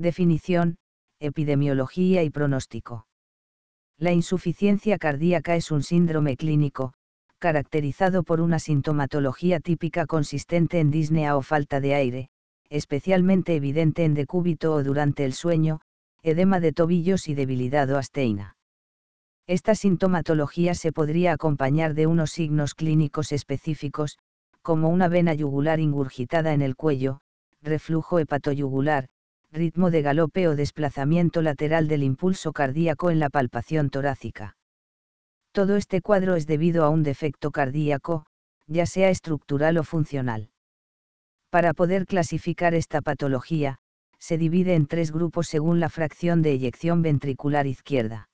Definición, epidemiología y pronóstico. La insuficiencia cardíaca es un síndrome clínico, caracterizado por una sintomatología típica consistente en disnea o falta de aire, especialmente evidente en decúbito o durante el sueño, edema de tobillos y debilidad o asteina. Esta sintomatología se podría acompañar de unos signos clínicos específicos, como una vena yugular ingurgitada en el cuello, reflujo hepatoyugular, ritmo de galope o desplazamiento lateral del impulso cardíaco en la palpación torácica. Todo este cuadro es debido a un defecto cardíaco, ya sea estructural o funcional. Para poder clasificar esta patología, se divide en tres grupos según la fracción de eyección ventricular izquierda.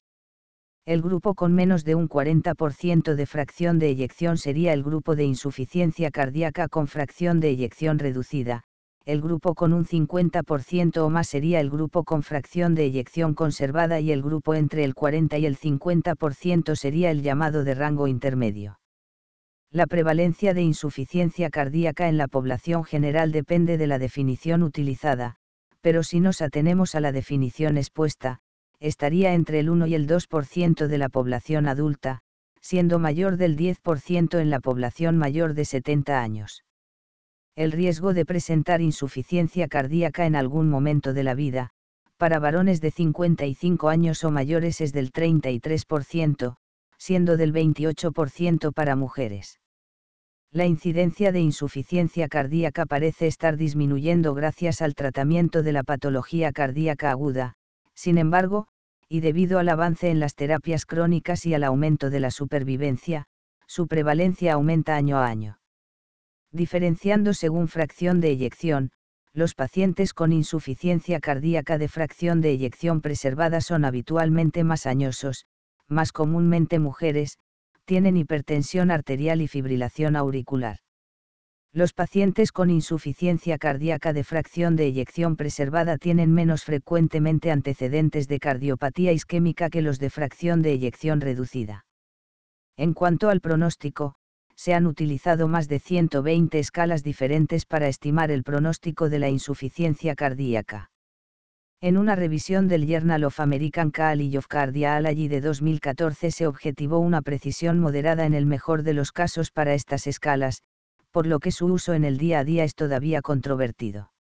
El grupo con menos de un 40% de fracción de eyección sería el grupo de insuficiencia cardíaca con fracción de eyección reducida, el grupo con un 50% o más sería el grupo con fracción de eyección conservada y el grupo entre el 40 y el 50% sería el llamado de rango intermedio. La prevalencia de insuficiencia cardíaca en la población general depende de la definición utilizada, pero si nos atenemos a la definición expuesta, estaría entre el 1 y el 2% de la población adulta, siendo mayor del 10% en la población mayor de 70 años el riesgo de presentar insuficiencia cardíaca en algún momento de la vida, para varones de 55 años o mayores es del 33%, siendo del 28% para mujeres. La incidencia de insuficiencia cardíaca parece estar disminuyendo gracias al tratamiento de la patología cardíaca aguda, sin embargo, y debido al avance en las terapias crónicas y al aumento de la supervivencia, su prevalencia aumenta año a año diferenciando según fracción de eyección, los pacientes con insuficiencia cardíaca de fracción de eyección preservada son habitualmente más añosos, más comúnmente mujeres, tienen hipertensión arterial y fibrilación auricular. Los pacientes con insuficiencia cardíaca de fracción de eyección preservada tienen menos frecuentemente antecedentes de cardiopatía isquémica que los de fracción de eyección reducida. En cuanto al pronóstico, se han utilizado más de 120 escalas diferentes para estimar el pronóstico de la insuficiencia cardíaca. En una revisión del Journal of American College of Cardiology de 2014 se objetivó una precisión moderada en el mejor de los casos para estas escalas, por lo que su uso en el día a día es todavía controvertido.